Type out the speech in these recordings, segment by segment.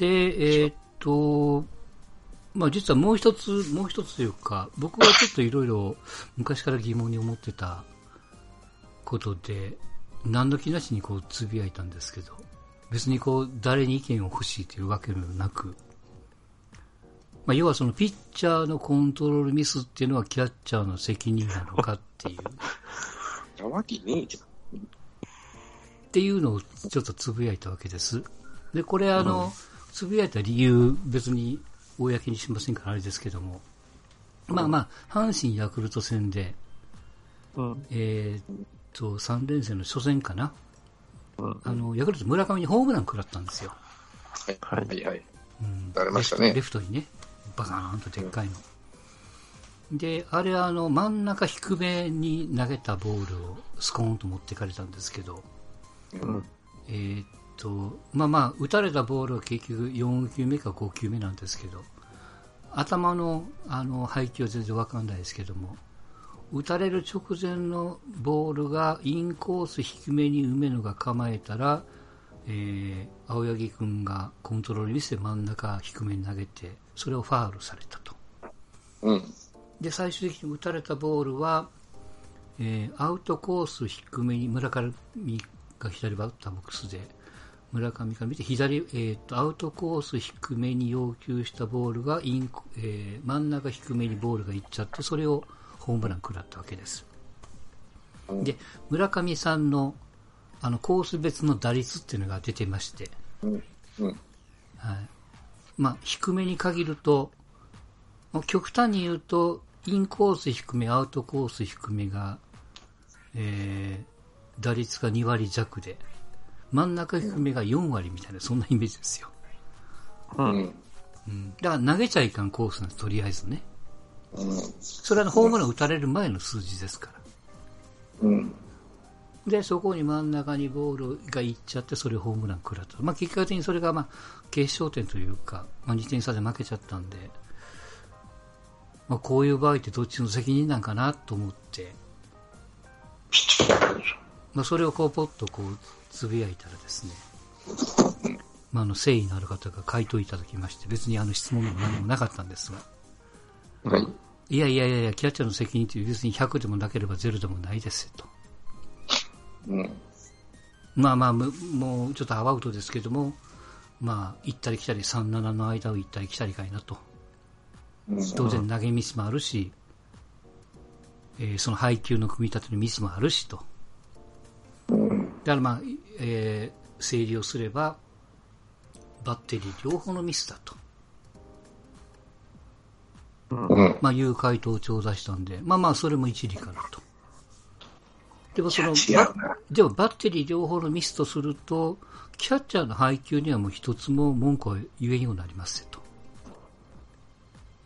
で、えーっと、まあ実はもう一つ、もう一つというか、僕はちょっといろいろ昔から疑問に思ってたことで、何の気なしにこうつぶやいたんですけど、別にこう誰に意見を欲しいというわけでもなく、まあ要はそのピッチャーのコントロールミスっていうのはキャッチャーの責任なのかっていう。なわけねえじっていうのをちょっとつぶやいたわけです。で、これあの、つぶやいた理由、別に公にしませんからあれですけども、まあまあ、阪神ヤクルト戦で、うん。えーっと、3連戦の初戦かな、うん。あの、ヤクルト村上にホームラン食らったんですよ。はい。はいはい。うんれましたねレフトレフトにね、バカーンとでっかいの。で、あれあの、真ん中低めに投げたボールをスコーンと持ってかれたんですけど、うん。えーっと、まあまあ、打たれたボールは結局4球目か5球目なんですけど、頭のあの配球は全然わかんないですけども、打たれる直前のボールがインコース低めに梅野が構えたら、えー青柳君がコントロールミスで真ん中低めに投げて、それをファールされたと。うん。で、最終的に打たれたボールは、えーアウトコース低めに村上が左バッターボックスで、村上から見て左、えーと、アウトコース低めに要求したボールがインコ、えー真ん中低めにボールがいっちゃって、それをホームラン食らったわけです。うんで、村上さんのあのコース別の打率っていうのが出てまして、うん。うん。はい。まあ、低めに限ると、まあ極端に言うと、インコース低め、アウトコース低めが、えー、打率が2割弱で、真ん中低めが4割みたいな、そんなイメージですよ。うん。うん。だから投げちゃいかんコースなんです、とりあえずね。うん。それはホームラン打たれる前の数字ですから。うん。で、そこに真ん中にボールがいっちゃって、それをホームラン食らった。まあ、結果的にそれが、まあ、決勝点というか、まあ、2点差で負けちゃったんで、まあ、こういう場合ってどっちの責任なんかなと思って、ピッチャーでしまあ、それをこう、ポッとこう、つぶやいたらですね、まあ、あの、誠意のある方が回答いただきまして、別にあの質問も何もなかったんですが、ょ。はい。いやいやいやいや、キャッチャーの責任って別に100でもなければ0でもないですよと。うん。まあまあ、むもうちょっとアバウトですけども、まあ、行ったり来たり、3、7の間を行ったり来たりかいなと。当然投げミスもあるし、えーその配球の組み立てのミスもあるしと。だからまあ、えー整理をすれば、バッテリー両方のミスだと。うん。まあ、いう回答を頂戴したんで、まあまあ、それも一理かなと。でもその。でもバッテリー両方のミスとすると、キャッチャーの配球にはもう一つも文句は言えんようになりますよと。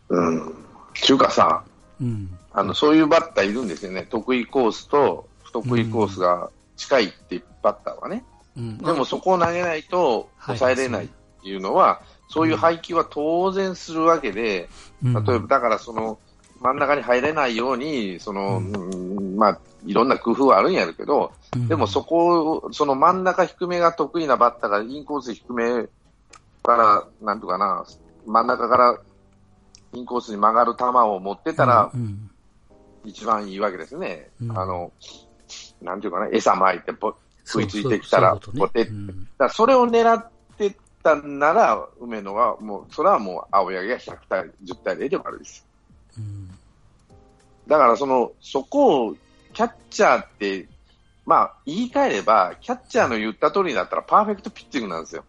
うん。ちゅうかさ、うん。あの、そういうバッターいるんですよね。得意コースと不得意コースが近いってバッターはね。うん、でもそこを投げないとはい。抑えれないっていうのは、そういう配球は当然するわけで、うん。例えば、だからその、真ん中に入れないように、その、うん。まあ、いろんな工夫はあるんやるけど、うん。でもそこを、その真ん中低めが得意なバッターがインコース低めから、なんとかな、真ん中からインコースに曲がる球を持ってたらう、ん。一番いいわけですね。うん。あの、なんていうかな、餌巻いてぽ食いついてきたら、ポテッだそれを狙ってたんなら、梅野はもう、それはもう青柳が100対、10対0で悪いです。うんだからその、そこを、キャッチャーって、まあ、言い換えれば、キャッチャーの言った通りだったらパーフェクトピッチングなんですよ。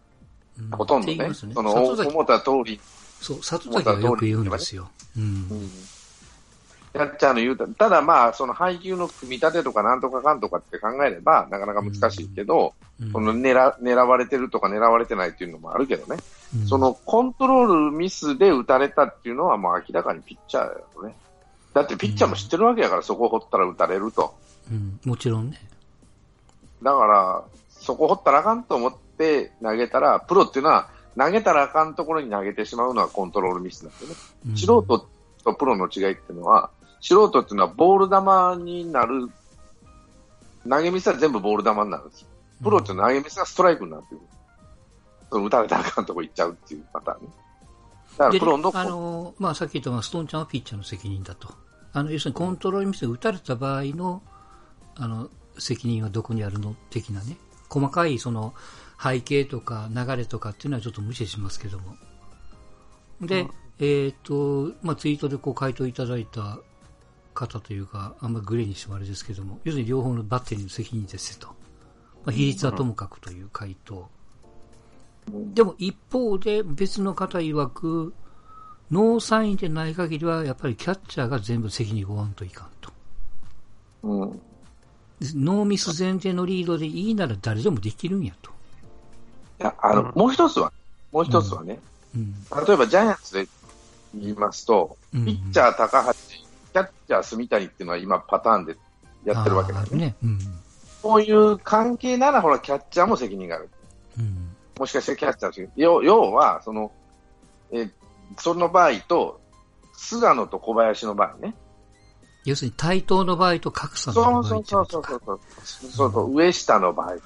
うんほとんどね。その、思った通り。そう、里崎はよく言うんですよ。うんキャッチャーの言うた、ただまあ、その配球の組み立てとかなんとかかんとかって考えれば、なかなか難しいけど、うんその狙狙われてるとか狙われてないっていうのもあるけどね、うんそのコントロールミスで打たれたっていうのはもう明らかにピッチャーだよね。だってピッチャーも知ってるわけやから、そこ掘ったら打たれると。うんもちろんね。だから、そこ掘ったらあかんと思って投げたら、プロっていうのは、投げたらあかんところに投げてしまうのはコントロールミスなんでね。うん素人とプロの違いっていうのは、素人っていうのはボール球になる、投げミスは全部ボール球になるんですよ。プロって投げミスがストライクになってる。その打たれたらあかんとこ行っちゃうっていうパターンね。だからでプロの、あのまあ、さっき言ったストーンちゃんはピッチャーの責任だと。あの要するにコントロールミスで打たれた場合のあの責任はどこにあるの的なね、細かいその背景とか流れとかっていうのはちょっと無視しますけども。で、えっ、と、まあ、ツイートでこう回答いただいた方というか、あんまりグレーにしてもあれですけども、要するに両方のバッテリーの責任ですよと。まあ、比率はともかくという回答。でも一方で別の方曰く、ノーサインでない限りは、やっぱりキャッチャーが全部責任を負わんといかんと。うん。ノーミス前提のリードでいいなら誰でもできるんやと。いや、あの、もう一つは、もう一つはね、うん。例えばジャイアンツで言いますと、うんピッチャー高橋、キャッチャー住谷っていうのは今パターンでやってるわけなんですね。ね。うん。そういう関係なら、ほら、キャッチャーも責任がある。うん。もしかしてキャッチャーの責任。要要は、その、えーその場合と、菅野と小林の場合ね。要するに対等の場合と格差のそう場合そうそう。そうそう。そうそう、上下の場合。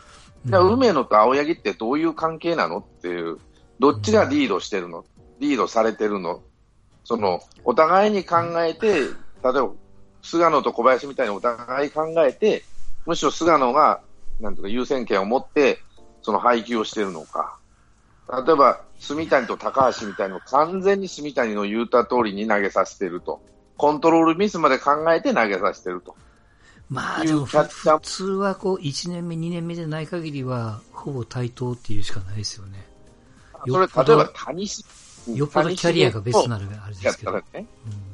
じゃあうん梅野と青柳ってどういう関係なのっていう、どっちがリードしてるの、リードされてるの、その、お互いに考えて、例えば、菅野と小林みたいにお互い考えて、むしろ菅野が、なんとか優先権を持って、その配球をしてるのか。例えば、住谷と高橋みたいに完全に住谷の言った通りに投げさせてると。コントロールミスまで考えて投げさせてると。まあ、いうでも普通はこう、1年目、2年目でない限りは、ほぼ対等っていうしかないですよね。それ、例えば谷し、よっぽどキャリアが別なるあれですけど。ね、うん。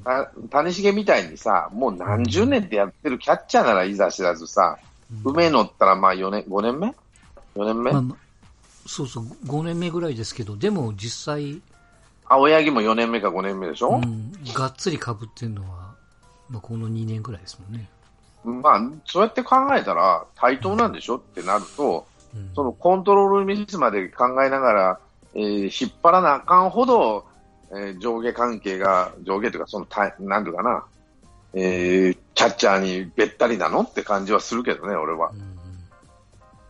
た谷繁みたいにさ、もう何十年ってやってるキャッチャーならいざ知らずさ、うん。梅野ったらまあ4年、5年目 ?4 年目、まあまあそうそう、5年目ぐらいですけど、でも実際、青柳も4年目か5年目でしょ、うん、がっつり被ってるのは、まあ、この2年ぐらいですもんね。まあ、そうやって考えたら対等なんでしょ？ってなると、うん。そのコントロールミスまで考えながら、えー引っ張らなあかんほど、えー上下関係が、上下というか、そのた、なんていうかな、えーキャッチャーにべったりなの？って感じはするけどね、俺は。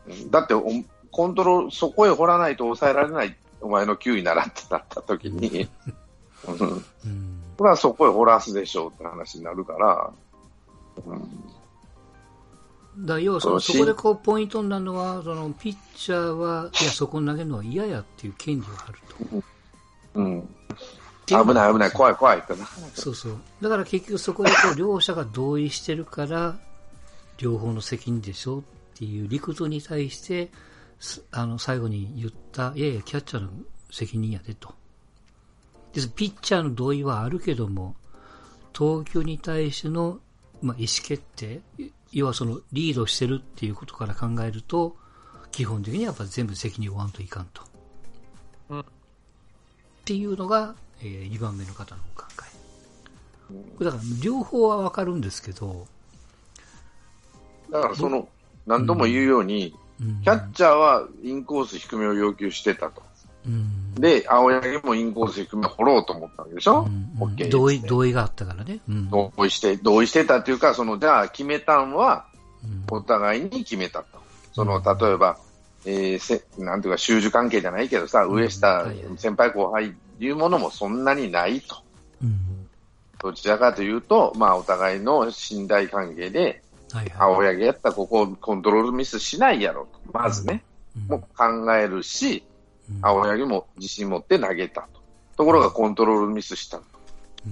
う。んだってお、コントロール、そこへ掘らないと抑えられないお前の球威ならってなった時に、うん、うん。それはそこへ掘らすでしょうって話になるから、うん、だ要はそのそこでこうポイントになるのは、そのピッチャーは、いや、そこに投げるのは嫌やっていう権利があると。うん、危ない危ない、怖い怖いってな。そうそう。だから結局そこでこう両者が同意してるから、両方の責任でしょっていう理屈に対して、すあの、最後に言った、いやいや、キャッチャーの責任やでと。ですピッチャーの同意はあるけども、投球に対しての、まあ、意思決定、い要はそのリードしてるっていうことから考えると、基本的にはやっぱ全部責任を負わんといかんと。うんっていうのが、えー、2番目の方のお考え。だから両方はわかるんですけど、だからその、何度も言うように、うんキャッチャーはインコース低めを要求してたと。うんで、青柳もインコース低めを掘ろうと思ったわけでしょ、うんオッケー。同意同意があったからね。うん。同意して、同意してたっていうか、その、じゃあ決めたんは、うん。お互いに決めたと。その、例えば、えーせ、なんていうか、習字関係じゃないけどさ、うん。上下先輩後輩いうものもそんなにないと。うん。どちらかというと、まあ、お互いの信頼関係で、はいはい。青柳やったらここコントロールミスしないやろと。まずね、うん。もう考えるし、うん青柳も自信持って投げたと。ところがコントロールミスした。うん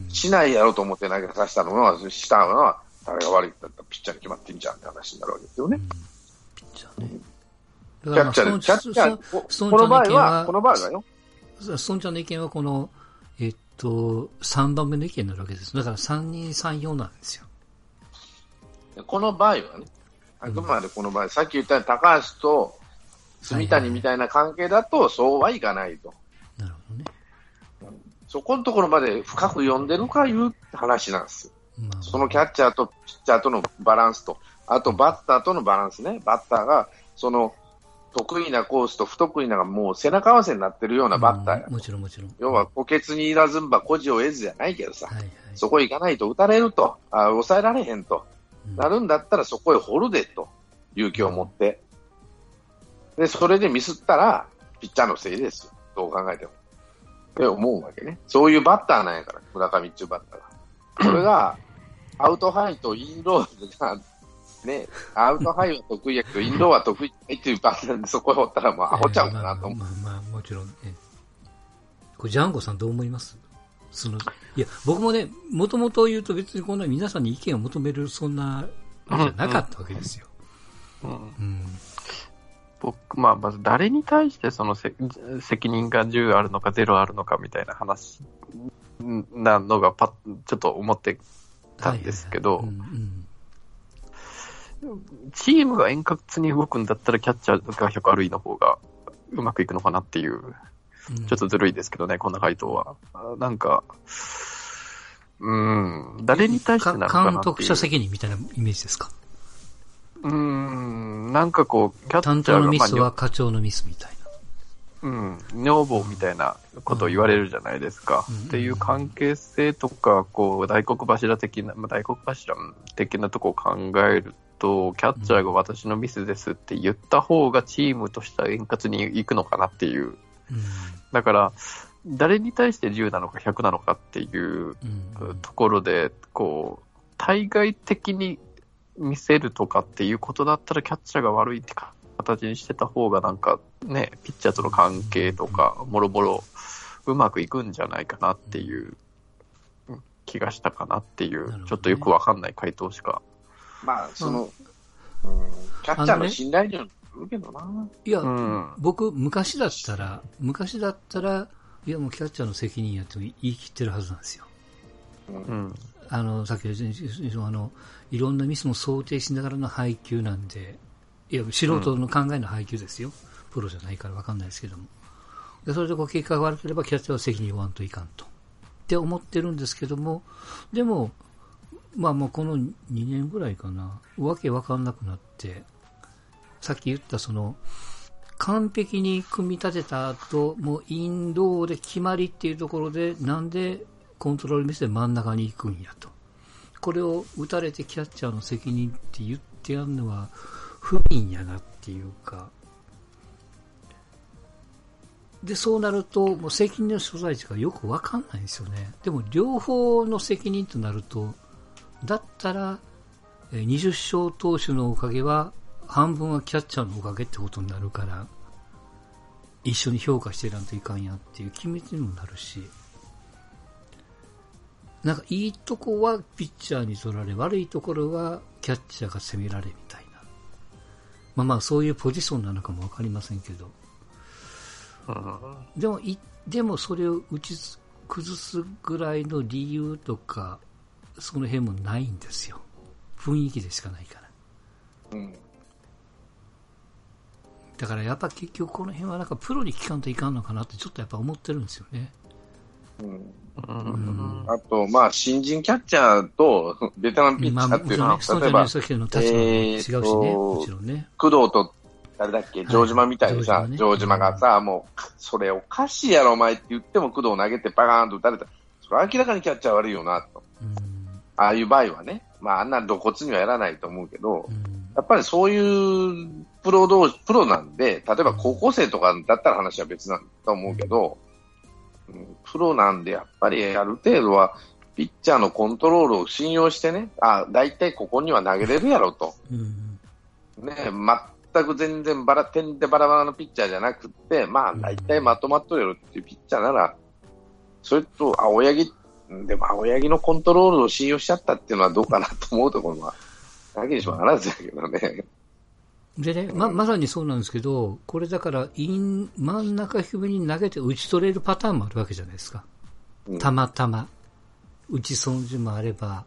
しないやろと思って投げさせたのは、したのは、誰が悪いって言ったらピッチャーに決まってんじゃんって話になるわけですよね。ピッチャーね。キャッチャーで、キャッチャー、この場合はは、この場合はよ。ストンちゃんの意見はこの、えっと、3番目の意見になるわけです。だから3人3、4なんですよ。この場合はね、あくまでこの場合、さっき言ったように高橋と住谷みたいな関係だと、そうはいかないと。なるほどね。そこのところまで深く読んでるかいう話なんですよ。まあ、そのキャッチャーとピッチャーとのバランスと、あとバッターとのバランスね。バッターが、その、得意なコースと不得意ながもう背中合わせになってるようなバッターやうん。もちろんもちろん。要は、補欠にいらずんば、孤児を得ずじゃないけどさ、はいはい。そこへ行かないと打たれると、あ抑えられへんと、うんなるんだったらそこへ掘るでと、勇気を持って。で、それでミスったら、ピピッチャーのせいですよ。どう考えても。って思うわけね。そういうバッターなんやから、村上っていうバッターが。これが、アウトハイとインローが、ね、アウトハイは得意やけど、インローは得意っていうバッターでそこへおったら、もうアホちゃうかなと思う。まあまあ、まあ、もちろんね。これ、ジャンゴさんどう思います？その、いや、僕もね、もともと言うと別にこんな皆さんに意見を求める、そんな、じゃなかったわけですよ。うんうん。僕、まあ、まず誰に対してそのせ責任が10あるのか0あるのかみたいな話なのがパッ、ちょっと思ってたんですけどチームが円滑に動くんだったらキャッチャーが100悪いの方がうまくいくのかなっていう、うんうんちょっとずるいですけどね、こんな回答は。あなんか、うん、誰に対してなのかな。監督者責任みたいなイメージですか？うん、なんかこう、キャッチャ担ーが、当のミスまあは課長のミスみたいうん、女房みたいなことを言われるじゃないですか。うんっていう関係性とか、こう、大黒柱的な、まあ、大黒柱的なとこを考えると、キャッチャーが私のミスですって言った方がチームとしては円滑にいくのかなっていう。な。だから、誰に対して10なのか100なのかっていう。ところで、こう、対外的に見せるとかっていうことだったら、キャッチャーが悪いって形にしてた方が、なんかね、ピッチャーとの関係とか、もろもろうまくいくんじゃないかなっていううん気がしたかなっていう、ねちょっとよくわかんない回答しか。まあ、その、うん、キャッチャーの信頼度にけどな。いや、うん。僕、昔だったら、昔だったら、いやもうキャッチャーの責任やっても言い切ってるはずなんですよ。うん。あの、さっき言ったあの、いろんなミスも想定しながらの配球なんで、いや、素人の考えの配球ですよ。プロじゃないからわかんないですけども。でそれでこう結果が悪ければキャッチャーは責任を負わんといかんと。って思ってるんですけども、でも、まあもうこの2年ぐらいかな、わけわかんなくなって、さっき言ったその、完璧に組み立てた後、もうインローで決まりっていうところで、なんでコントロールミスで真ん中に行くんやと。これを打たれてキャッチャーの責任って言ってやるのは不憫やなっていうか。で、そうなると、もう責任の所在地がよくわかんないんですよね。でも両方の責任となると、だったら、20勝投手のおかげは、半分はキャッチャーのおかげってことになるから、一緒に評価していらんといかんやっていう気持ちにもなるし、なんかいいとこはピッチャーに取られ、悪いところはキャッチャーが攻められみたいな。まあまあそういうポジションなのかもわかりませんけど、うん。でもい、でもそれを打ち崩すぐらいの理由とか、その辺もないんですよ。雰囲気でしかないから。うん。だからやっぱ結局この辺はなんかプロに聞かんといかんのかなってちょっとやっぱ思ってるんですよね。あと、まあ、新人キャッチャーとベテランピッチまあ、ャーっていうのは、例えば、えーと。工藤と、誰だっけ、城島みたいにさ、城島がさ、もう、それおかしいやろ、お前って言っても工藤投げてパカーンと打たれた。それは明らかにキャッチャー悪いよな、と。うん。ああいう場合はね。まあ、あんな露骨にはやらないと思うけどう、ん。やっぱりそういうプロ同士、プロなんで、例えば高校生とかだったら話は別なんだと思うけど、うんプロなんでやっぱりある程度は、ピッチャーのコントロールを信用してね、あ、大体ここには投げれるやろと。うん。ね、全く全然バラ、点でバラバラのピッチャーじゃなくって、まあ大体まとまっとるよっていうピッチャーなら、それと青柳、でも青柳のコントロールを信用しちゃったっていうのはどうかなと思うところは、だけにしもあらずだけどね。でね、ま、まさにそうなんですけど、これだから、イン、真ん中低めに投げて打ち取れるパターンもあるわけじゃないですか。うんたまたま。打ち損じもあれば、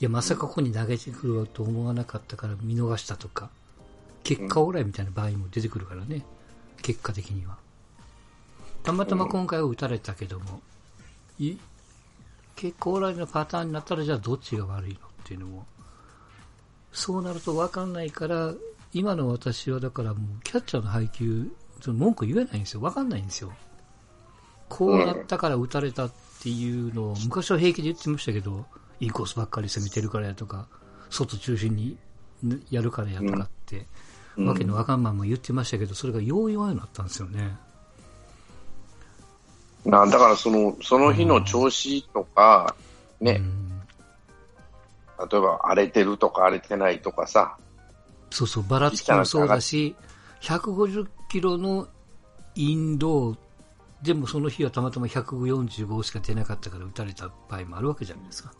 いや、まさかここに投げてくると思わなかったから見逃したとか、結果オーライみたいな場合も出てくるからね。結果的には。たまたま今回は打たれたけども、い結果オーライのパターンになったらじゃあどっちが悪いのっていうのも、そうなると分かんないから、今の私はだからもうキャッチャーの配球、その文句言えないんですよ。分かんないんですよ。こうなったから打たれたっていうのを、昔は平気で言ってましたけど、インコースばっかり攻めてるからやとか、外中心にやるからやとかって、うんわけのわかんまんも言ってましたけど、それがようようになったんですよね。なだからその、その日の調子とか、ね、うん例えば荒れてるとか荒れてないとかさ、そうそう、ばらつきもそうだし、150キロのインドでもその日はたまたま145しか出なかったから打たれた場合もあるわけじゃないですか。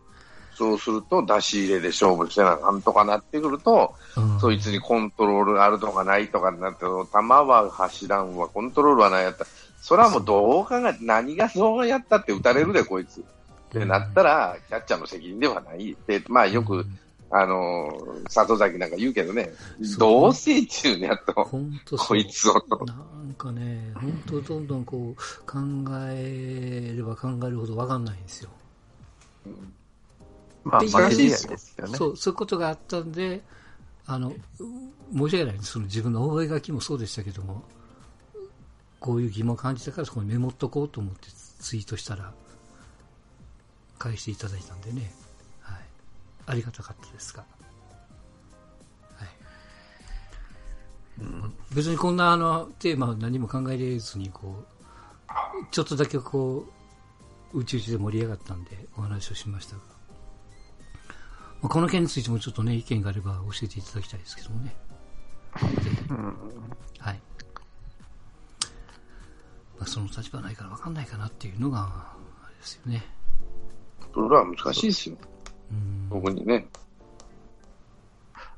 そうすると出し入れで勝負してな、なんとかなってくると、うんそいつにコントロールがあるとかないとかになって、球は走らんわ、コントロールはないやったら、それはもうどう考えて、何がそうやったって打たれるで、こいつ。ってなったら、キャッチャーの責任ではない。で、まあよく、あのー、里崎なんか言うけどね、どうせ中にやっと、本当そうこいつをと。なんかね、本当どんどんこう考えれば考えるほど分かんないんですよ。まあ、で負け試合ですよね。そう、そういうことがあったんで、あの、う申し訳ないです。その自分の覚書きもそうでしたけども、こういう疑問を感じたからそこにメモっとこうと思ってツイートしたら、返していただいたんでね、はい。ありがたかったですが。はい。別にこんなあのテーマは何も考えれずに、こう、ちょっとだけこう、うちうちで盛り上がったんでお話をしましたが、まあ、この件についてもちょっとね、意見があれば教えていただきたいですけどもね。はい。まあ、その立場ないから分かんないかなっていうのが、あれですよね。それは難しいですよ。うん。特にね。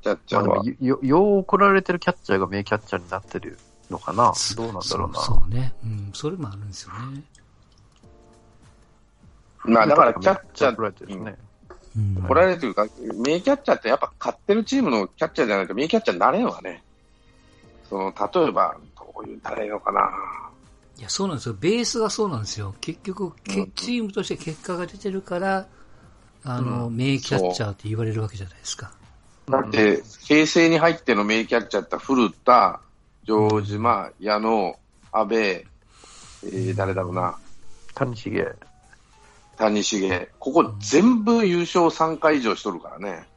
キャッチャーはまあでも。よ、よう怒られてるキャッチャーが名キャッチャーになってるのかなどうなんだろうな。そうそうね。うん、それもあるんですよね。まあだからキャッチャ怒られてるー、ね。うん。怒られてるか、名キャッチャーってやっぱ勝ってるチームのキャッチャーじゃないと名キャッチャーになれんわね。その、例えば、どういいのかな。いや、そうなんですよ。ベースがそうなんですよ。結局、けうんチームとして結果が出てるから、あの、名キャッチャーって言われるわけじゃないですか。だって、平成に入っての名キャッチャーって古田、城島、矢野、阿部、えー、誰だろうな、谷繁。谷繁。ここ全部優勝3回以上しとるからね。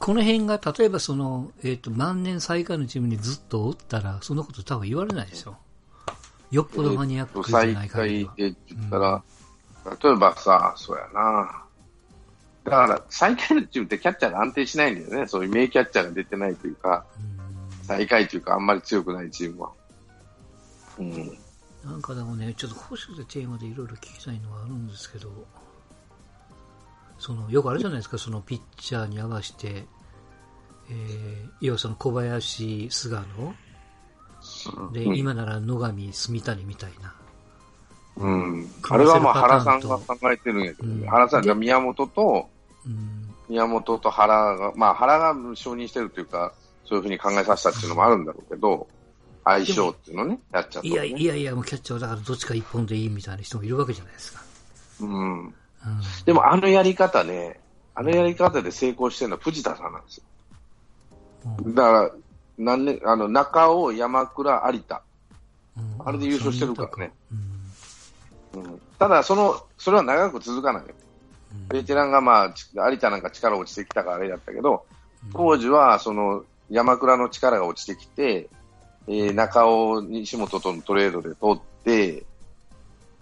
この辺が、例えばその、えっ、と、万年最下位のチームにずっとおったら、そんなこと多分言われないでしょ。よっぽどマニアックじゃ最ない限りは。下位で言ったら、例えばさ、そうやな。だから、最下位のチームってキャッチャーが安定しないんだよね。そういう名キャッチャーが出てないというか、最下位というか、あんまり強くないチームは。うん。なんかでもね、ちょっと講習でテーマでいろいろ聞きたいのはあるんですけど、その、よくあるじゃないですか、そのピッチャーに合わせて、えー、要はその小林、菅野、で、うん今なら野上、住谷みたいな。うん。あれはまあ原さんが考えてるんやけどね、うん原さんが宮本と、うん、宮本と原が、まあ原が承認してるというか、そういうふうに考えさせたっていうのもあるんだろうけど、相性っていうのね、やっちゃった、ね。いやいやいや、もうキャッチャーはだからどっちか一本でいいみたいな人もいるわけじゃないですか。うん。うん、でもあのやり方ね、あのやり方で成功してるのは藤田さんなんですよ。うんだから、何年、あの、中尾、山倉、有田。うんあれで優勝してるからね。うんうん、ただ、その、それは長く続かない。ベテランがまあ、ち有田なんか力落ちてきたからあれだったけど、当時はその山倉の力が落ちてきて、えー中尾、西本とのトレードで取って、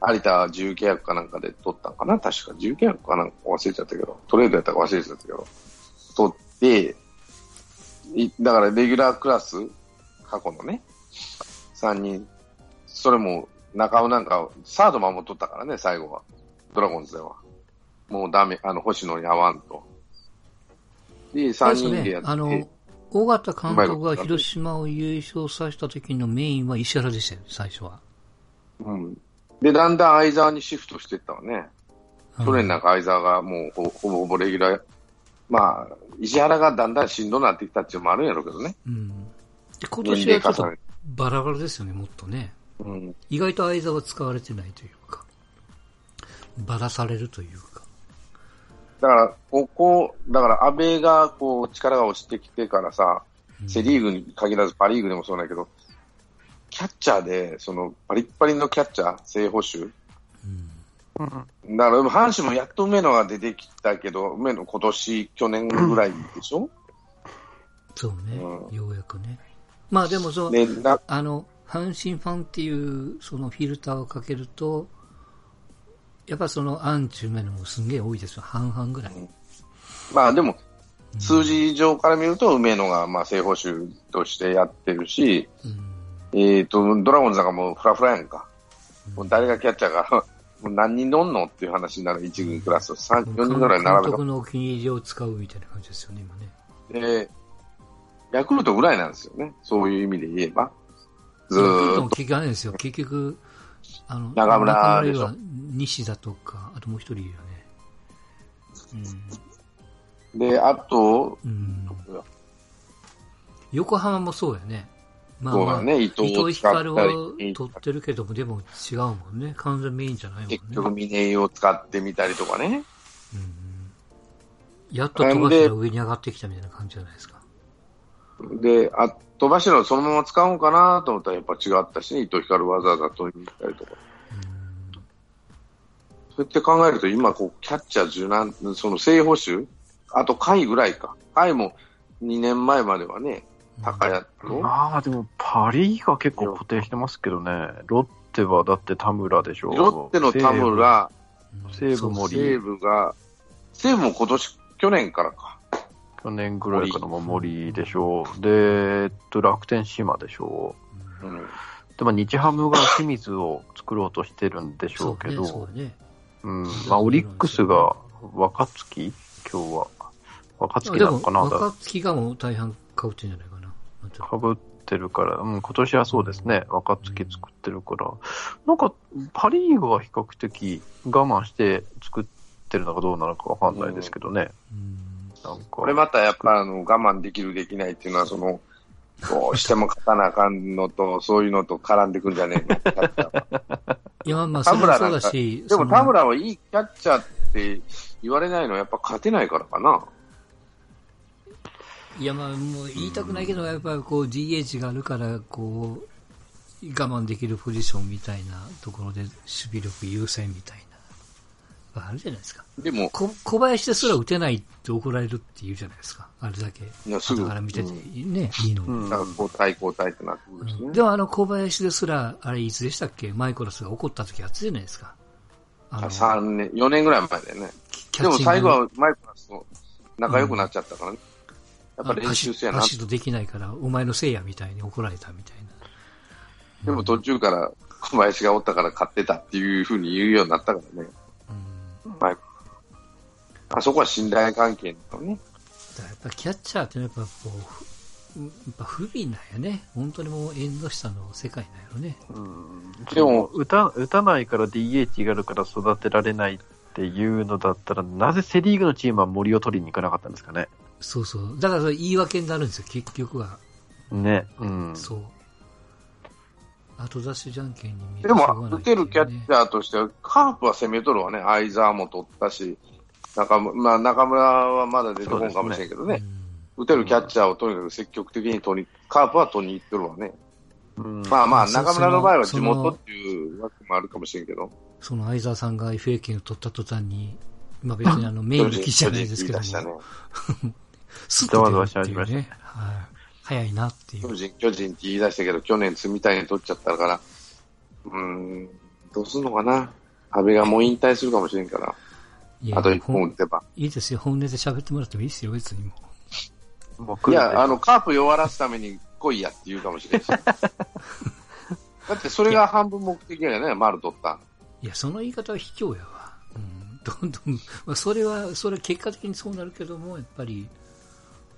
有田は自由契約かなんかで取ったのかな？確か自由契約かなんか忘れちゃったけど、トレードやったか忘れちゃったけど、取って、いだからレギュラークラス、過去のね、3人、それも中尾なんかサード守っとったからね、最後は。ドラゴンズでは。もうダメ、あの、星野に合わんと。で、3人でやって、あの、尾形監督が広島を優勝させた時のメインは石原でしたよね、最初は。うん。で、だんだん相沢にシフトしていったわね。うん去年なんか相沢がもうほほぼほぼレギュラー、まあ、石原がだんだんしんどくなってきたっていうのもあるんやろうけどね。うん。で、今年年はちょっと。バラバラですよね、もっとね。うん。意外と相沢は使われてないというか、ばらされるというか。だから、ここ、だから安倍がこう力が落ちてきてからさ、うんセリーグに限らずパリーグでもそうだけど、キャッチャーで、そのパリッパリのキャッチャー、正捕手。うんうんだから、阪神もやっと梅野が出てきたけど、梅野今年、去年ぐらいでしょ、そうね、うんようやくね。まあでもそう、でなあの、阪神ファンっていうそのフィルターをかけると、やっぱその案中面のもすんげえ多いですよ。半々ぐらい。まあでも、うん数字上から見ると、梅野がまあ正捕手としてやってるし、うん。えっ、と、ドラゴンズなんかもうフラフラやんか。もう誰がキャッチャーか、もう何人乗んのっていう話になる一軍クラスを3、4人ぐらい並べた監督。のお気に入りを使うみたいな感じですよね、今ね。で、ヤクルトぐらいなんですよね。そういう意味で言えば。ずっと。結局あれですよ。結局、あの、中村でしょ西田とか、あともう一人いるよね。で、あと、うん。うん。横浜もそうやね。まそうだね、伊伊藤光をり、取ってるけども、でも違うもんね。完全メインじゃないもんね。結局峰井を使ってみたりとかね。うんやっと飛ばしたら上に上がってきたみたいな感じじゃないですか。で、あ、飛ばしのそのまま使うんかなと思ったらやっぱ違ったしね、伊藤光わざわざ取りに行ったりとか。そうやって考えると今こう、キャッチャー柔軟、その正捕手あと甲斐ぐらいか。甲斐も2年前まではね、高谷と、まあでも、パ・リーが結構固定してますけどね。ロッテはだって田村でしょ。ロッテの田村、うん西武森西武が、西武も今年、去年からか。去年ぐらいからも森でしょう。で、えっと、楽天島でしょうん。う。で、まあ、日ハムが清水を作ろうとしてるんでしょうけど、そうね。うん。まあ、オリックスが若月？今日は。若月なのかな？若月がもう大半買うってんじゃないかな。かぶってるから、うん、今年はそうですね。若月作ってるから。なんか、パリーグは比較的我慢して作ってるのかどうなのかわかんないですけどね。うん。これまたやっぱあの我慢できるできないっていうのは、その、どうしても勝たなあかんのと、そういうのと絡んでくんじゃねえの？いや、まあ、それもそうだし、でも田村はいいキャッチャーって言われないのはやっぱ勝てないからかな。いや、まあ、もう言いたくないけど、やっぱりこう、DH があるから、こう、我慢できるポジションみたいなところで、守備力優先みたいな、あるじゃないですか。でも、こ小林ですら打てないって怒られるって言うじゃないですか。あれだけ。すぐだから見てて、うんね、いいのに。うん。交代交代ってなってくるしね。でもあの小林ですら、あれいつでしたっけ？マイコラスが怒った時あったじゃないですか。あの、3年、4年ぐらい前だよね。でも最後はマイクラスと仲良くなっちゃったからね。やっぱ練習せやなパ。シッとできないから、お前のせいやみたいに怒られたみたいな。でも途中から小林がおったから勝ってたっていうふうに言うようになったからね。あそこは信頼関係のね。だやっぱキャッチャーってのはやっぱこう、ふやっぱ不憫なんやね。本当にもう縁の下の世界なんやろね。うんでも打た、打たないから DH があるから育てられないっていうのだったら、なぜセリーグのチームは森を取りに行かなかったんですかね。そうそう。だからそれ言い訳になるんですよ、結局は。ね。うん。そう。後出しじゃんけんに見でも、打てるキャッチャーとしては、カープは攻めとるわね。相沢も取ったし、中村、まあ中村はまだ出てこんかもしれんけどね。打てるキャッチャーをとにかく積極的に取り、カープは取りに行ってるわね。うんまあまあ、そ中村の場合は地元っていうわけもあるかもしれんけど。その相沢さんが FA 権を取った途端に、まあ別にあの、メインの記事じゃないですけども、したね。スッと出るってね。はい。早いなっていう巨。人、巨人って言い出したけど、去年積みたいに取っちゃったから、うーん、どうすんのかな。安倍がもう引退するかもしれんから、いやあと一本打てば。いいですよ。本音で喋ってもらってもいいですよ、別にもう。もいや、あの、カープ弱らすために来いやって言うかもしれんし。だってそれが半分目的やね、丸取った。いや、その言い方は卑怯やわ。うん。どんどん、まあ、それは、それは結果的にそうなるけども、やっぱり、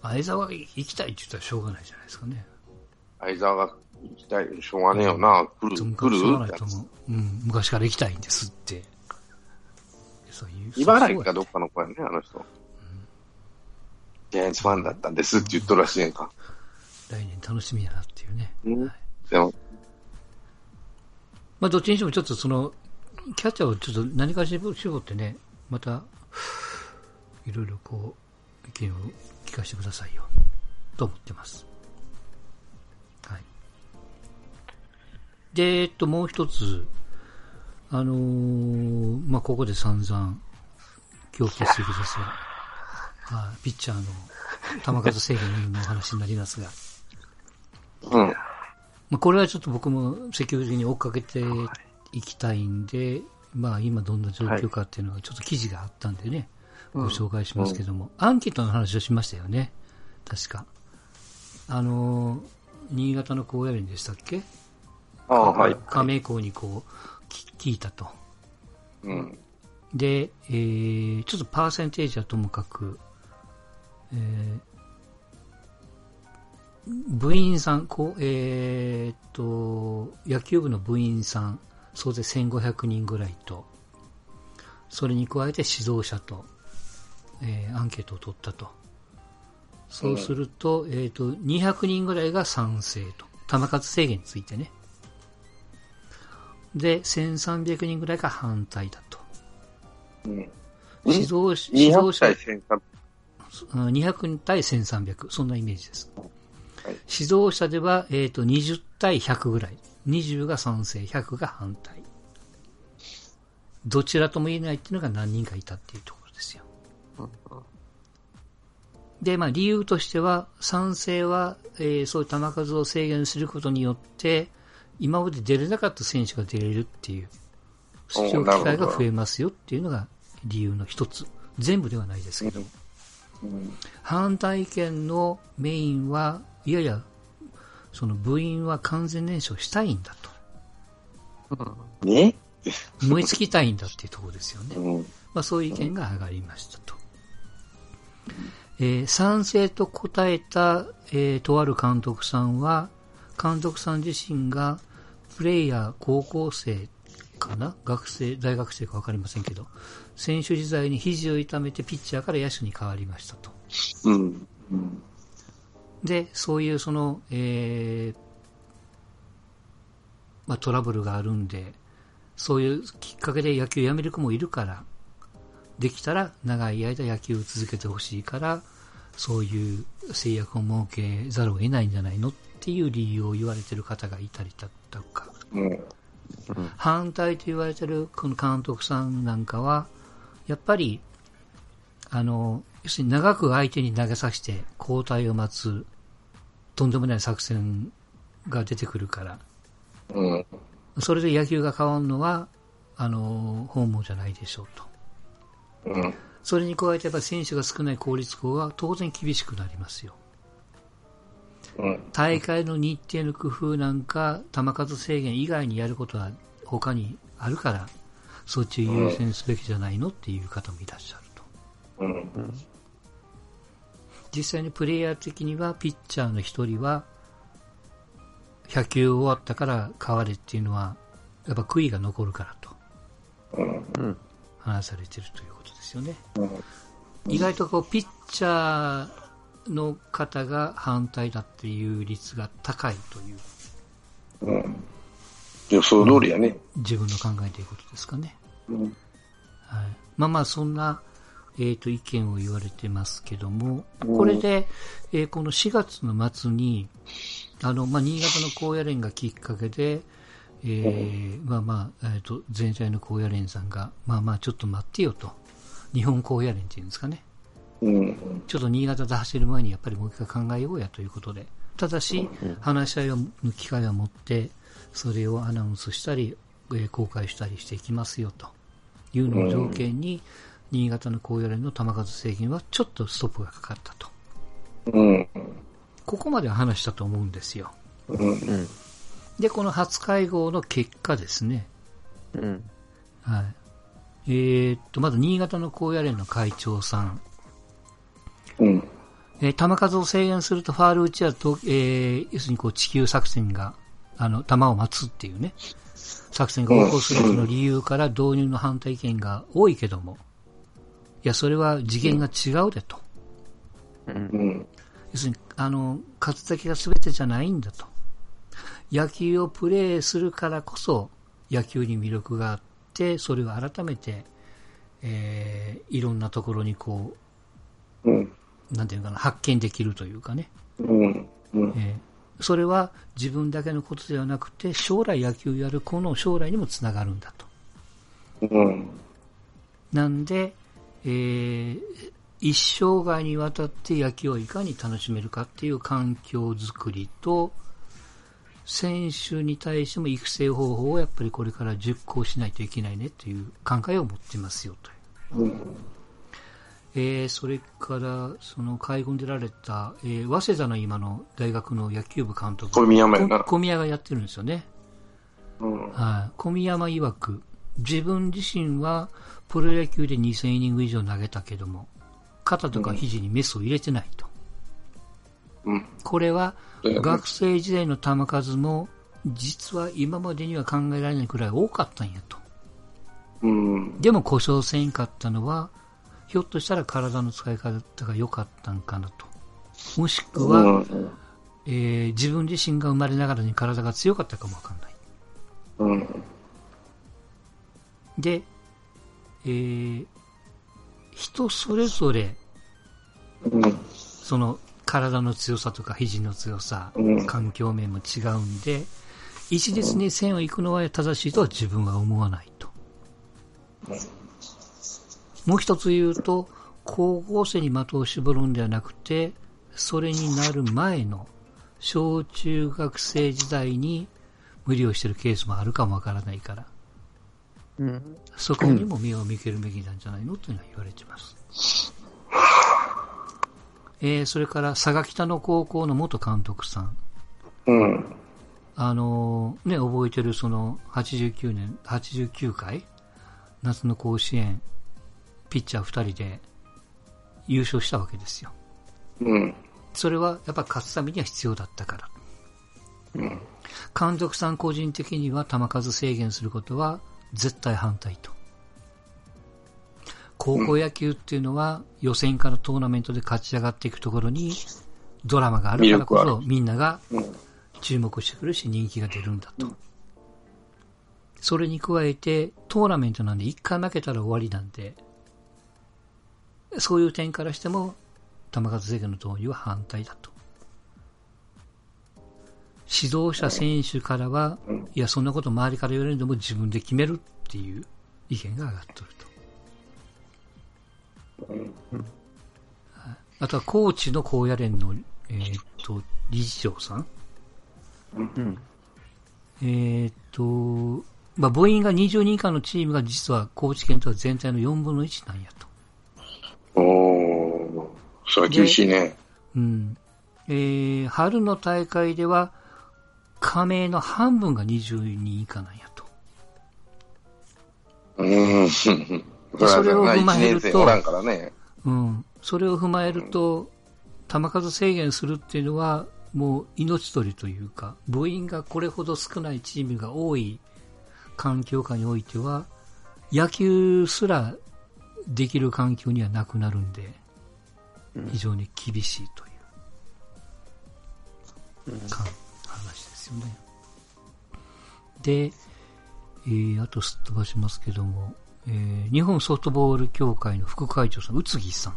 相沢が行きたいって言ったらしょうがないじゃないですかね。相沢が行きたい、しょうがねえよな。来る、来る？昔しょうがないと思う。うん。昔から行きたいんですって。そういう。茨城かどっかの子やね、あの人。ジャイアンツファンだったんですって言っとるらしいやんか。来年楽しみやなっていうね。うんでも、まあ、どっちにしてもちょっとその、キャッチャーをちょっと何かしら絞ってね、また、いろいろこう、意見を聞かせてくださいよ、と思ってます。はい。で、えっと、もう一つ、あのーまあ、ここで散々、狂気するですが、まあ、ピッチャーの球数制限の話になりますが、うん。まあ、これはちょっと僕も積極的に追っかけていきたいんで、まあ今どんな状況かっていうのがちょっと記事があったんでね、うんご紹介しますけども、アンケートの話をしましたよね。確か。あのー、新潟の高野連でしたっけ？ああ、はい。加盟校にこう、き聞いたと。うん。で、えー、ちょっとパーセンテージはともかく、えー、部員さん、こう、えーっと、野球部の部員さん、総勢1500人ぐらいと、それに加えて指導者と、えーアンケートを取ったと。そうすると、えーっと、200人ぐらいが賛成と。球数制限についてね。で、1300人ぐらいが反対だと。うん。指導し指導200者対1300。うん200対1300、そんなイメージです。はい指導者では、えっ、と、20対100ぐらい。20が賛成、100が反対。どちらとも言えないっていうのが何人かいたっていうところでまあ理由としては、賛成は、えーそういう球数を制限することによって、今まで出れなかった選手が出れるっていう、出場機会が増えますよっていうのが理由の一つ。全部ではないですけど。うん。反対意見のメインは、いやいや、その部員は完全燃焼したいんだと。ね燃え尽きたいんだっていうところですよね。うん。まあそういう意見が上がりましたと。えー賛成と答えた、えーとある監督さんは、監督さん自身がプレイヤー、高校生かな？学生、大学生かわかりませんけど、選手時代に肘を痛めてピッチャーから野手に変わりましたと。うん。うん。で、そういうその、えーまあ、トラブルがあるんで、そういうきっかけで野球をやめる子もいるから、できたら長い間野球を続けてほしいから、そういう制約を設けざるを得ないんじゃないのっていう理由を言われてる方がいたりだとか、うん。反対と言われてるこの監督さんなんかは、やっぱり、あの、要するに長く相手に投げさせて交代を待つ、とんでもない作戦が出てくるから、うん。それで野球が変わるのは、あの、本望じゃないでしょうと。うん。それに加えてやっぱ選手が少ない公立校は当然厳しくなりますよ。うん。大会の日程の工夫なんか、球数制限以外にやることは他にあるから、そっちを優先すべきじゃないのっていう方もいらっしゃると。うん。実際にプレイヤー的には、ピッチャーの一人は、100球終わったから変われっていうのは、やっぱ悔いが残るからとうん。話されてるということですよね。うん意外とこう、ピッチャーの方が反対だっていう率が高いという、うん。予想通りやね。自分の考えていることですかね。うん。はい。まあまあ、そんな、えっ、と、意見を言われてますけども、うんこれで、えーこの4月の末に、あの、まあ、新潟の高野連がきっかけで、えーまあまあ、えっ、と、全体の高野連さんが、まあまあ、ちょっと待ってよと。日本高野連っていうんですかね。うん。ちょっと新潟で走る前にやっぱりもう一回考えようやということで。ただし、話し合いの機会を持って、それをアナウンスしたり、えー公開したりしていきますよというのを条件に、新潟の高野連の球数制限はちょっとストップがかかったと。うん。ここまでは話したと思うんですよ。うん。うん。で、この初会合の結果ですね。うん。はい。えーっと、まず新潟の高野連の会長さん。うん。えー球数を制限するとファール打ちやと、えー要するにこう地球作戦が、あの、球を待つっていうね、作戦が横行するの理由から導入の反対意見が多いけども、いや、それは次元が違うでと。うん。うん。要するに、あの、勝つだけが全てじゃないんだと。野球をプレーするからこそ、野球に魅力があって、それを改めて、えーいろんなところにこうん。う、なんていうのかな、発見できるというかね。うん。うん。えーそれは自分だけのことではなくて、将来野球をやる子の将来にもつながるんだと。うん。なんで、えー一生涯にわたって野球をいかに楽しめるかっていう環境づくりと、選手に対しても育成方法をやっぱりこれから熟考しないといけないねという考えを持ってますよという。うん。えー、それから、その海軍出られた、えー、早稲田の今の大学の野球部監督。小宮小宮がやってるんですよね。うん。はい。小宮山曰く、自分自身はプロ野球で2000イニング以上投げたけども、肩とか肘にメスを入れてないと。うん。これは学生時代の球数も実は今までには考えられないくらい多かったんやと。うん。でも故障せんかったのは、ひょっとしたら体の使い方が良かったんかなと。もしくは、うん。えー自分自身が生まれながらに体が強かったかもわかんない。うん。で、えー人それぞれ、うん。その体の強さとか肘の強さ、うん環境面も違うんで、一律に線を行くのは正しいとは自分は思わないと。もう一つ言うと、高校生に的を絞るんではなくて、それになる前の小中学生時代に無理をしてるケースもあるかもわからないから、うん。そこにも目を向けるべきなんじゃないの？というのは言われています。えー、それから佐賀北の高校の元監督さん。うん。あのーね、覚えてるその89年、89回夏の甲子園、ピッチャー2人で優勝したわけですよ。うん。それはやっぱ勝つためには必要だったから。うん。監督さん個人的には球数制限することは絶対反対と。高校野球っていうのは予選からトーナメントで勝ち上がっていくところにドラマがあるからこそみんながうん。注目してくるし人気が出るんだと。それに加えてトーナメントなんで1回負けたら終わりなんで、そういう点からしても球数制限の導入は反対だと。指導者選手からは、いや、そんなこと周りから言われるのも自分で決めるっていう意見が上がっとると。はいあとは、高知の高野連の、えーっと、理事長さんうん。えーっと、まあ、母音が20人以下のチームが実は高知県とは全体の4分の1なんやと。おー。それは厳しいね。うん。えー、春の大会では、加盟の半分が20人以下なんやと。うん。それを踏まえると1年生おらんからね。うん。それを踏まえると、球数制限するっていうのは、もう命取りというか、部員がこれほど少ないチームが多い環境下においては、野球すらできる環境にはなくなるんで、非常に厳しいという、か話ですよね。で、えー、あとすっ飛ばしますけども、えー日本ソフトボール協会の副会長さん、宇津木さん。あ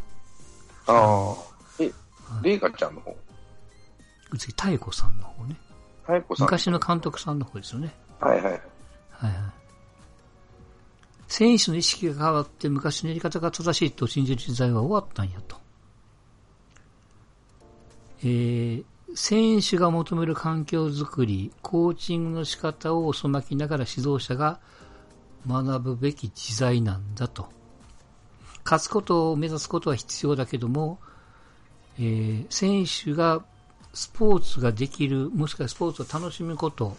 あ。え、レイカちゃんの方？宇津木妙子さんの方ね。早子さん。昔の監督さんの方ですよね。はいはい。はいはい。選手の意識が変わって昔のやり方が正しいと信じる時代は終わったんやと。えー、選手が求める環境づくり、コーチングの仕方を遅まきながら指導者が学ぶべき時代なんだと。勝つことを目指すことは必要だけども、えー選手がスポーツができる、もしくはスポーツを楽しむこと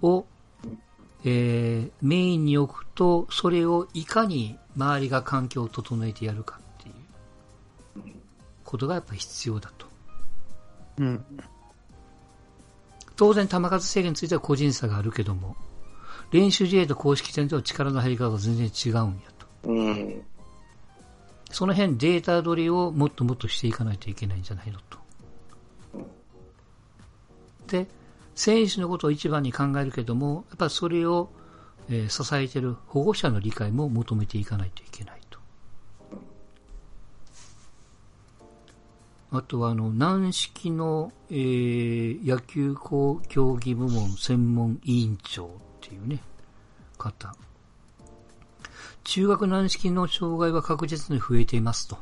を、えーメインに置くと、それをいかに周りが環境を整えてやるかっていうことがやっぱり必要だと。うん。当然球数制限については個人差があるけども、練習試合と公式戦とは力の入り方が全然違うんやと。うん。その辺データ取りをもっともっとしていかないといけないんじゃないのと。で、選手のことを一番に考えるけども、やっぱそれを、えー支えている保護者の理解も求めていかないといけないと。あとは、あの、軟式の、えー野球競技部門専門委員長っていうね、方。中学軟式の障害は確実に増えていますと。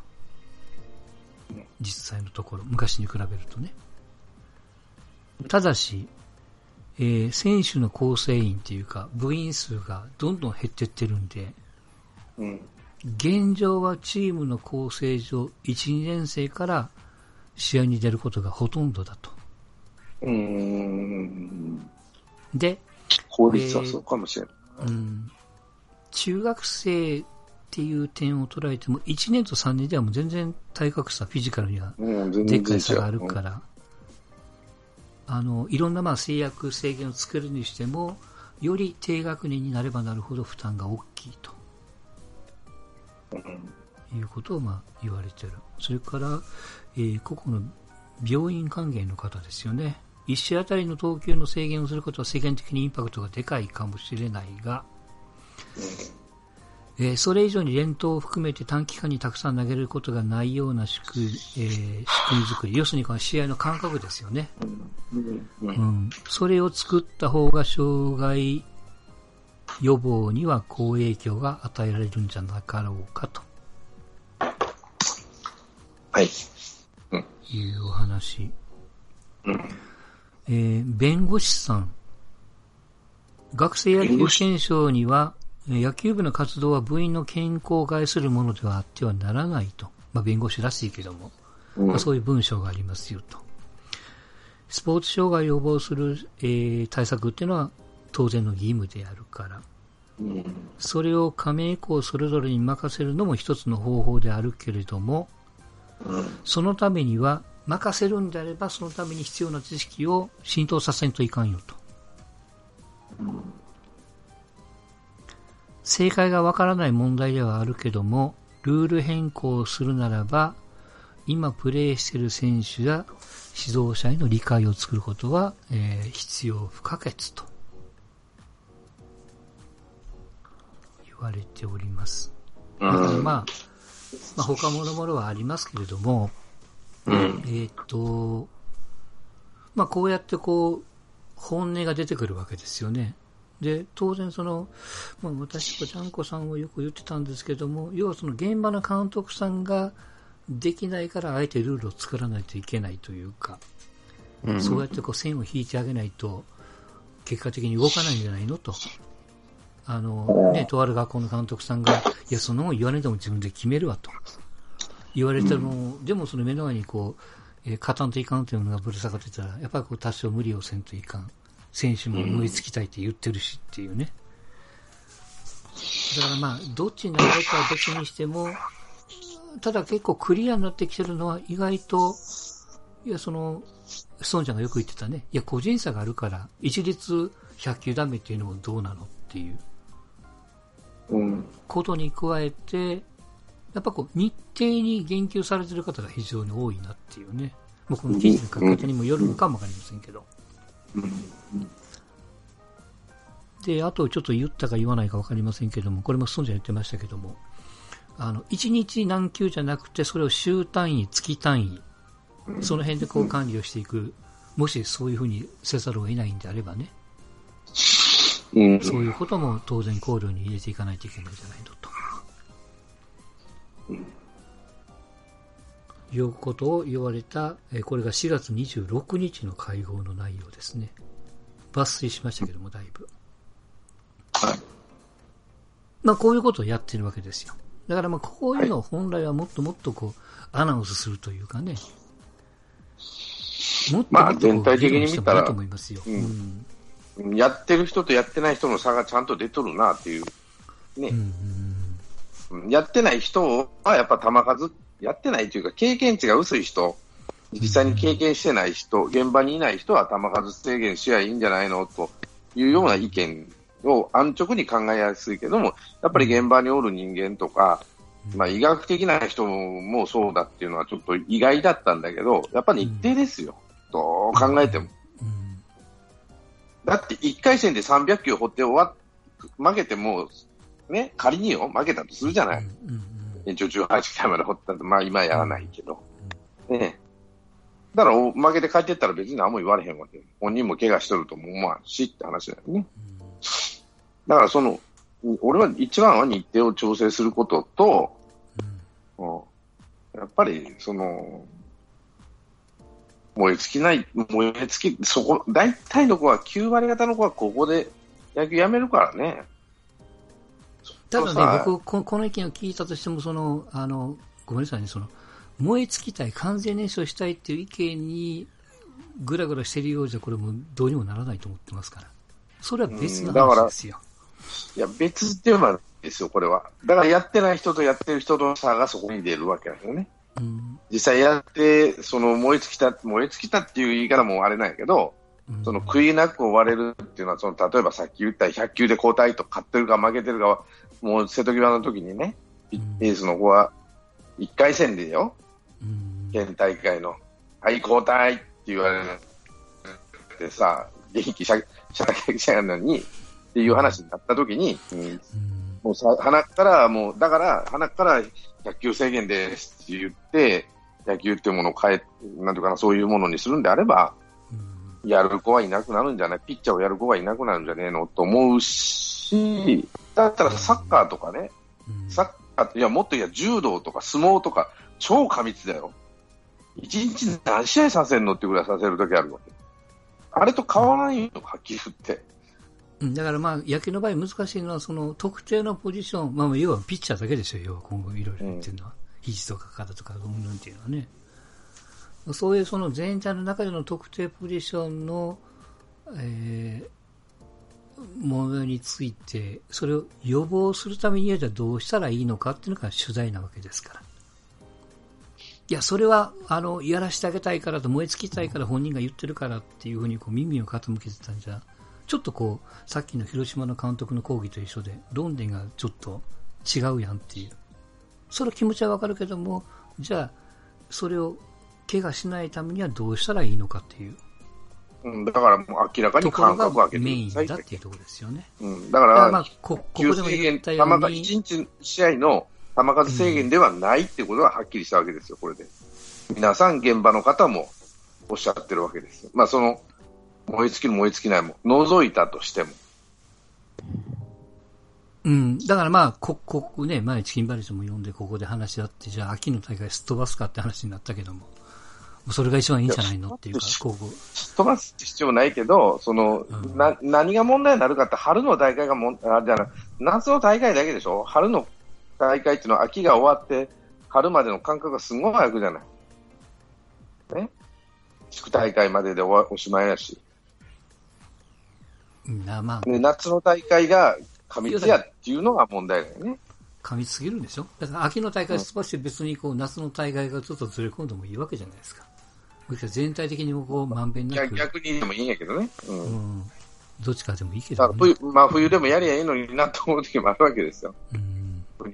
実際のところ、昔に比べるとね。ただし、えー選手の構成員っていうか、部員数がどんどん減ってってるんで、うん。現状はチームの構成上、1、2年生から試合に出ることがほとんどだと。うーん。で、法律はそうかもしれない。うん、中学生っていう点を捉えても、1年と3年ではもう全然体格差、フィジカルにはで然っかい差があるから、あの、いろんなまあ制約、制限を作るにしても、より低学年になればなるほど負担が大きいということをまあ言われてる。それから、えー個々の病院関係の方ですよね。一試合あたりの投球の制限をすることは世間的にインパクトがでかいかもしれないが、えーそれ以上に連投を含めて短期間にたくさん投げることがないような仕組み、えー仕組み作り、要するにこの試合の感覚ですよね。うん。それを作った方が障害予防には好影響が与えられるんじゃなかろうかとはい。いうお話。うんえー弁護士さん。学生野球憲章には、えー野球部の活動は部員の健康を害するものではあってはならないと。まあ、弁護士らしいけども、うんまあ、そういう文章がありますよと。スポーツ障害を予防する、えー対策っていうのは当然の義務であるから。うんそれを加盟校それぞれに任せるのも一つの方法であるけれども、そのためには、任せるんであれば、そのために必要な知識を浸透させんといかんよと。正解がわからない問題ではあるけども、ルール変更をするならば、今プレーしている選手や指導者への理解を作ることは、えー必要不可欠と言われております。だからまあ、まあ、他もろもろはありますけれども、うんえーっと、まあ、こうやってこう、本音が出てくるわけですよね。で、当然その、まあ、私とちゃんこさんはよく言ってたんですけども、要はその現場の監督さんができないから、あえてルールを作らないといけないというか、うんそうやってこう線を引いてあげないと、結果的に動かないんじゃないのと。あの、ね、とある学校の監督さんが、いや、その言われても自分で決めるわと。言われても、でもその目の前にこう、えー勝たんといかんというのがぶる下がってたら、やっぱりこう多少無理をせんといかん。選手も思いつきたいって言ってるしっていうね。だからまあ、どっちになるかは別にしても、ただ結構クリアになってきてるのは意外と、いや、その、ストーンちゃんがよく言ってたね。いや、個人差があるから、一律100球ダメっていうのもどうなのっていううんことに加えて、やっぱこう、日程に言及されてる方が非常に多いなっていうね。もうこの記事の書き方にもよるのかもわかりませんけど。で、あとちょっと言ったか言わないかわかりませんけども、これもストーンちゃん言ってましたけども、あの、1日何球じゃなくて、それを週単位、月単位、その辺でこう管理をしていく、もしそういうふうにせざるを得ないんであればね、うんそういうことも当然考慮に入れていかないといけないんじゃないのと。いうことを言われた、えーこれが4月26日の会合の内容ですね。抜粋しましたけども、だいぶ。はいまあ、こういうことをやってるわけですよ。だからまあ、こういうのを本来はもっともっとこう、アナウンスするというかね。もっとまあもっとこう全体的に見たらと思いますよ。うんうんやってる人とやってない人の差がちゃんと出とるなっていう。ねうんやってない人はやっぱ球数、やってないというか経験値が薄い人、実際に経験してない人、現場にいない人は球数制限しやいいんじゃないのというような意見を安直に考えやすいけども、やっぱり現場におる人間とか、まあ医学的な人もそうだっていうのはちょっと意外だったんだけど、やっぱり日程ですよ。どう考えても。うんだって1回戦で300球放って終わっ負けても、ね、仮によ、負けたとするじゃない。うんうん延長18回まで掘ったって、まあ今やらないけど。ねだからお負けて帰ってったら別に何も言われへんわけよ。本人も怪我しとるとも思わんしって話だよね。だからその、俺は一番は日程を調整することと、うんやっぱりその、も燃え尽きない、燃え尽き、そこ、大体の子は、9割方の子はここで野球やめるからね。ただね、僕こ、この意見を聞いたとしても、その、あの、ごめんなさいね、その、燃え尽きたい、完全燃焼したいっていう意見に、ぐらぐらしてるようじゃ、これもどうにもならないと思ってますから。それは別のうんだから話ですよ。いや、別っていうのはですよ、これは。だからやってない人とやってる人の差がそこに出るわけですよね。うん。実際やって、その燃え尽きた、燃え尽きたっていう言い方もあれなんやけど、うんその悔いなく追われるっていうのは、その例えばさっき言った100球で交代と勝ってるか負けてるかは、もう瀬戸際の時にね、うん。エースの子は1回戦でよ、うん。県大会の、はい、交代って言われてさ、元気しゃ、しゃべしゃやのに、っていう話になった時に、うん。うんもうさ、鼻から、もう、だから、鼻から100球制限ですって言って、野球っていうものを変え、なんていうかな、そういうものにするんであれば、うん。やる子はいなくなるんじゃないピッチャーをやる子はいなくなるんじゃねえのと思うし、だったらサッカーとかね、うんサッカー、いや、もっと言えば柔道とか相撲とか、超過密だよ。一日何試合させんのってぐらいさせるときあるわけ。あれと変わらんよ、はっきり言って。うんだからまあ、野球の場合難しいのは、その特定のポジション、まあ、要はピッチャーだけですよ、要は今後いろいろ言ってるのは。肘とか肩とか、うんぬんっていうのはね。そういうその全体の中での特定ポジションの、えー、ものについて、それを予防するためにはじゃあどうしたらいいのかっていうのが取材なわけですから。いや、それは、あの、やらしてあげたいからと、燃え尽きたいから本人が言ってるからっていうふうにこう耳を傾けてたんじゃ、ちょっとこう、さっきの広島の監督の講義と一緒で、論点がちょっと違うやんっていう。その気持ちはわかるけども、じゃあ、それを怪我しないためにはどうしたらいいのかっていううん、だからもう明らかに間隔をが空けてメインっていうところですよね。うん、だからまあ、、こ、こでも制限、言ったように、1日試合の球数制限ではないってことははっきりしたわけですよ、これで。皆さん、現場の方もおっしゃってるわけですよ。まあ、その、燃え尽きる燃え尽きないも、除いたとしても。うん。だからまあ、こ、ここね、前チキンバレッジも呼んでここで話し合って、じゃあ秋の大会すっ飛ばすかって話になったけども、それが一番いいんじゃないのっていうかこう、飛ばす必要ないけど、その、うんな、何が問題になるかって、春の大会がもん、あ、じゃない、夏の大会だけでしょ？春の大会っていうのは秋が終わって、春までの間隔がすごい空くじゃない。ね？地区大会までで終わおしまいやし。うんなまあ、で夏の大会が過密やっていうのが問題だよね。過密すぎるんでしょ？だから秋の大会すばして別にこう夏の大会がちょっとずれ込んでもいいわけじゃないですか。全体的にもこうまんべんなく、逆逆にでもいいんやけどね。うん。うん、どっちかでもいいけどね。だから冬、まあ冬でもやりゃいいのになと思う時もあるわけですよ。うん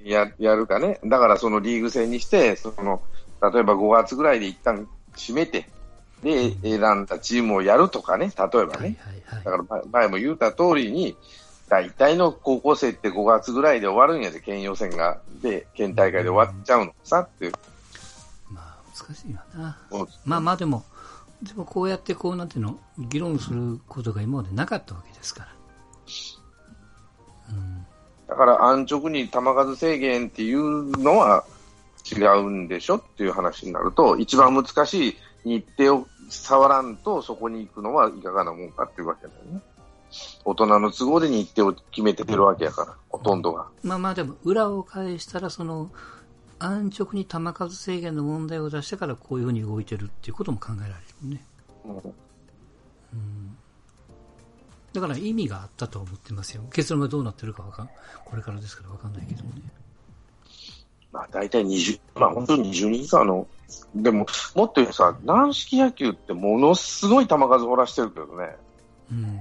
ややるかね。だからそのリーグ戦にして、その、例えば5月ぐらいで一旦締めて、で、選んだチームをやるとかね、例えばはいはいね。はい。だから前前も言った通りに、大体の高校生って5月ぐらいで終わるんやで、県予選が。で、県大会で終わっちゃうのさって。まあ、難しいわな。まあまあでも、でもこうやってこうなんていうの、議論することが今までなかったわけですから。うん。だから安直に球数制限っていうのは違うんでしょっていう話になると、一番難しい日程を触らんとそこに行くのはいかがなもんかっていうわけだよね。大人の都合で日程を決めててるわけやから、ほとんどが。まあまあでも、裏を返したら、その、安直に球数制限の問題を出してからこういうふうに動いてるっていうことも考えられるね。うんだから意味があったと思ってますよ。結論がどうなってるかわかん、これからですからわかんないけどもね。まあ大体20、まあ本当に20人以下の、でももっと言うとさ、軟式野球ってものすごい球数掘らしてるけどね、うん。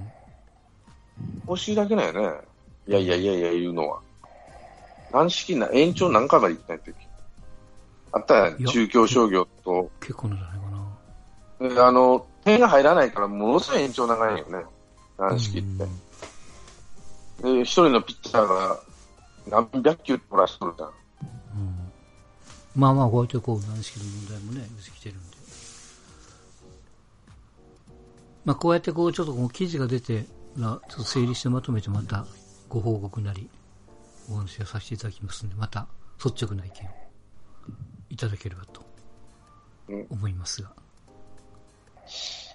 欲しいだけだよね。いやいやいやいや言うのは。軟式な、延長何回まで行ったんやったっけあったやん中京商業と、結構なんじゃないかな。であの、点が入らないからものすごい延長長いよね。軟式って。で、一人のピッチャーが何百球取らしとるじゃん。うん。まあまあ、こうやってこう、軟式の問題もね、出てきてるんで。まあ、こうやってこう、ちょっとこう記事が出て、らちょっと整理してまとめてまたご報告なり、お話をさせていただきますんで、また率直な意見をいただければとうん思いますが。ー